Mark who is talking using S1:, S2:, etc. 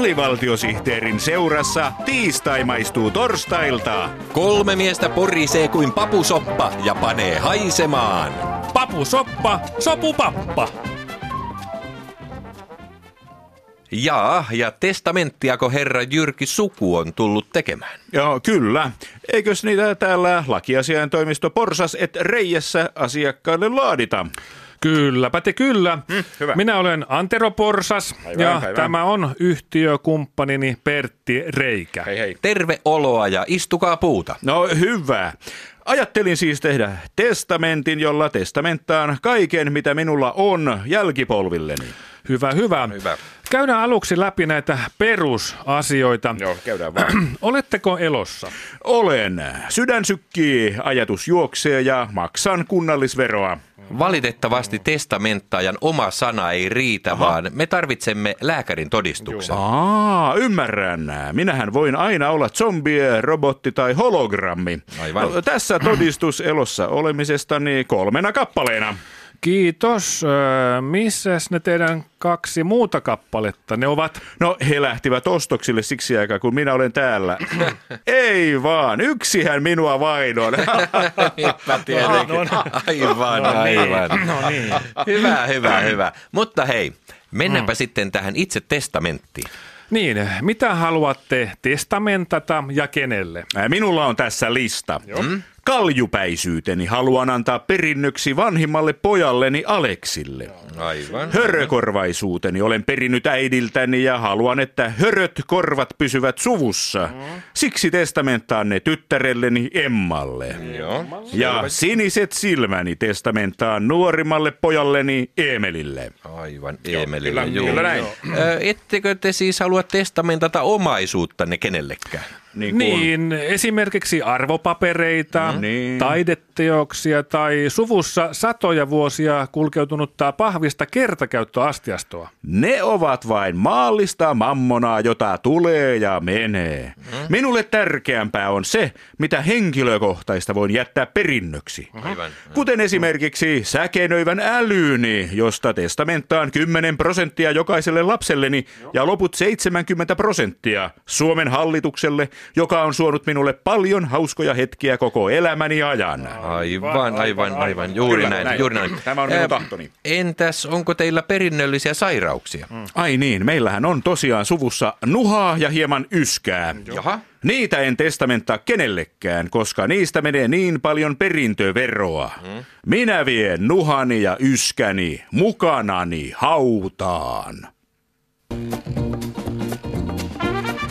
S1: alivaltiosihteerin seurassa tiistai maistuu torstailta.
S2: Kolme miestä porisee kuin papusoppa ja panee haisemaan.
S3: Papusoppa, sopupappa.
S2: Jaa, ja testamenttiako herra Jyrki Suku on tullut tekemään?
S1: Joo, kyllä. Eikös niitä täällä lakiasiain toimisto Porsas et Reijessä asiakkaille laadita?
S3: Kylläpä te kyllä.
S1: Mm, hyvä.
S3: Minä olen Antero Porsas
S1: Päivää,
S3: ja
S1: päivää.
S3: tämä on yhtiökumppanini Pertti Reikä.
S1: Hei hei.
S2: Terveoloa ja istukaa puuta.
S1: No hyvä. Ajattelin siis tehdä testamentin, jolla testamenttaan kaiken, mitä minulla on jälkipolvilleni.
S3: Hyvä, hyvä.
S2: Hyvä.
S3: Käydään aluksi läpi näitä perusasioita.
S1: Joo, käydään vaan.
S3: Oletteko elossa?
S1: Olen. Sydän sykkii, ajatus juoksee ja maksan kunnallisveroa.
S2: Valitettavasti testamenttaajan oma sana ei riitä, Aha. vaan me tarvitsemme lääkärin todistuksen.
S1: Aa, ymmärrän. Minähän voin aina olla zombie, robotti tai hologrammi.
S2: Aivan.
S1: No, tässä todistus elossa olemisestani kolmena kappaleena.
S3: Kiitos. Öö, missäs ne teidän kaksi muuta kappaletta? Ne ovat...
S1: No, he lähtivät ostoksille siksi aikaa, kun minä olen täällä. Ei vaan, yksihän minua vain on.
S2: Niinpä tietenkin. Aivan, aivan.
S3: No niin.
S2: Hyvä, hyvä, hyvä. Mutta hei, mennäänpä sitten tähän itse testamenttiin.
S3: Niin, mitä haluatte testamentata ja kenelle?
S1: Minulla on tässä lista. Mm? Kaljupäisyyteni haluan antaa perinnöksi vanhimmalle pojalleni Aleksille.
S2: Aivan.
S1: Hörökorvaisuuteni olen perinnyt äidiltäni ja haluan, että höröt korvat pysyvät suvussa. Siksi testamenttaan ne tyttärelleni Emmalle.
S2: Joo.
S1: Ja siniset silmäni testamenttaan nuorimmalle pojalleni Emelille.
S2: Aivan, Emelille,
S1: kyllä,
S2: juu.
S1: kyllä näin.
S2: Ö, Ettekö te siis halua testamentata omaisuuttanne kenellekään?
S1: Niin, kuin-
S3: Niin, esimerkiksi arvopapereita,
S1: Niin.
S3: taideteoksia tai suvussa satoja vuosia kulkeutunutta pahvista kertakäyttöastiastoa.
S1: Ne ovat vain maallista mammonaa, jota tulee ja menee. Minulle tärkeämpää on se, mitä henkilökohtaista voin jättää perinnöksi.
S2: Aivan.
S1: Kuten esimerkiksi säkenöivän älyni, josta testamenttaan 10 prosenttia jokaiselle lapselleni ja loput 70 prosenttia Suomen hallitukselle, joka on suonut minulle paljon hauskoja hetkiä koko elämäni ajan.
S2: Aivan, aivan, aivan. Juuri
S1: Kyllä,
S2: näin,
S1: näin.
S2: juuri näin.
S1: Tämä on minun tahtoni.
S2: Entäs onko teillä perinnöllisiä sairauksia?
S1: Ai niin, meillähän on tosiaan suvussa nuhaa ja hieman yskää.
S2: Jaha.
S1: Niitä en testamenttaa kenellekään, koska niistä menee niin paljon perintöveroa. Minä vien nuhani ja yskäni mukanani hautaan.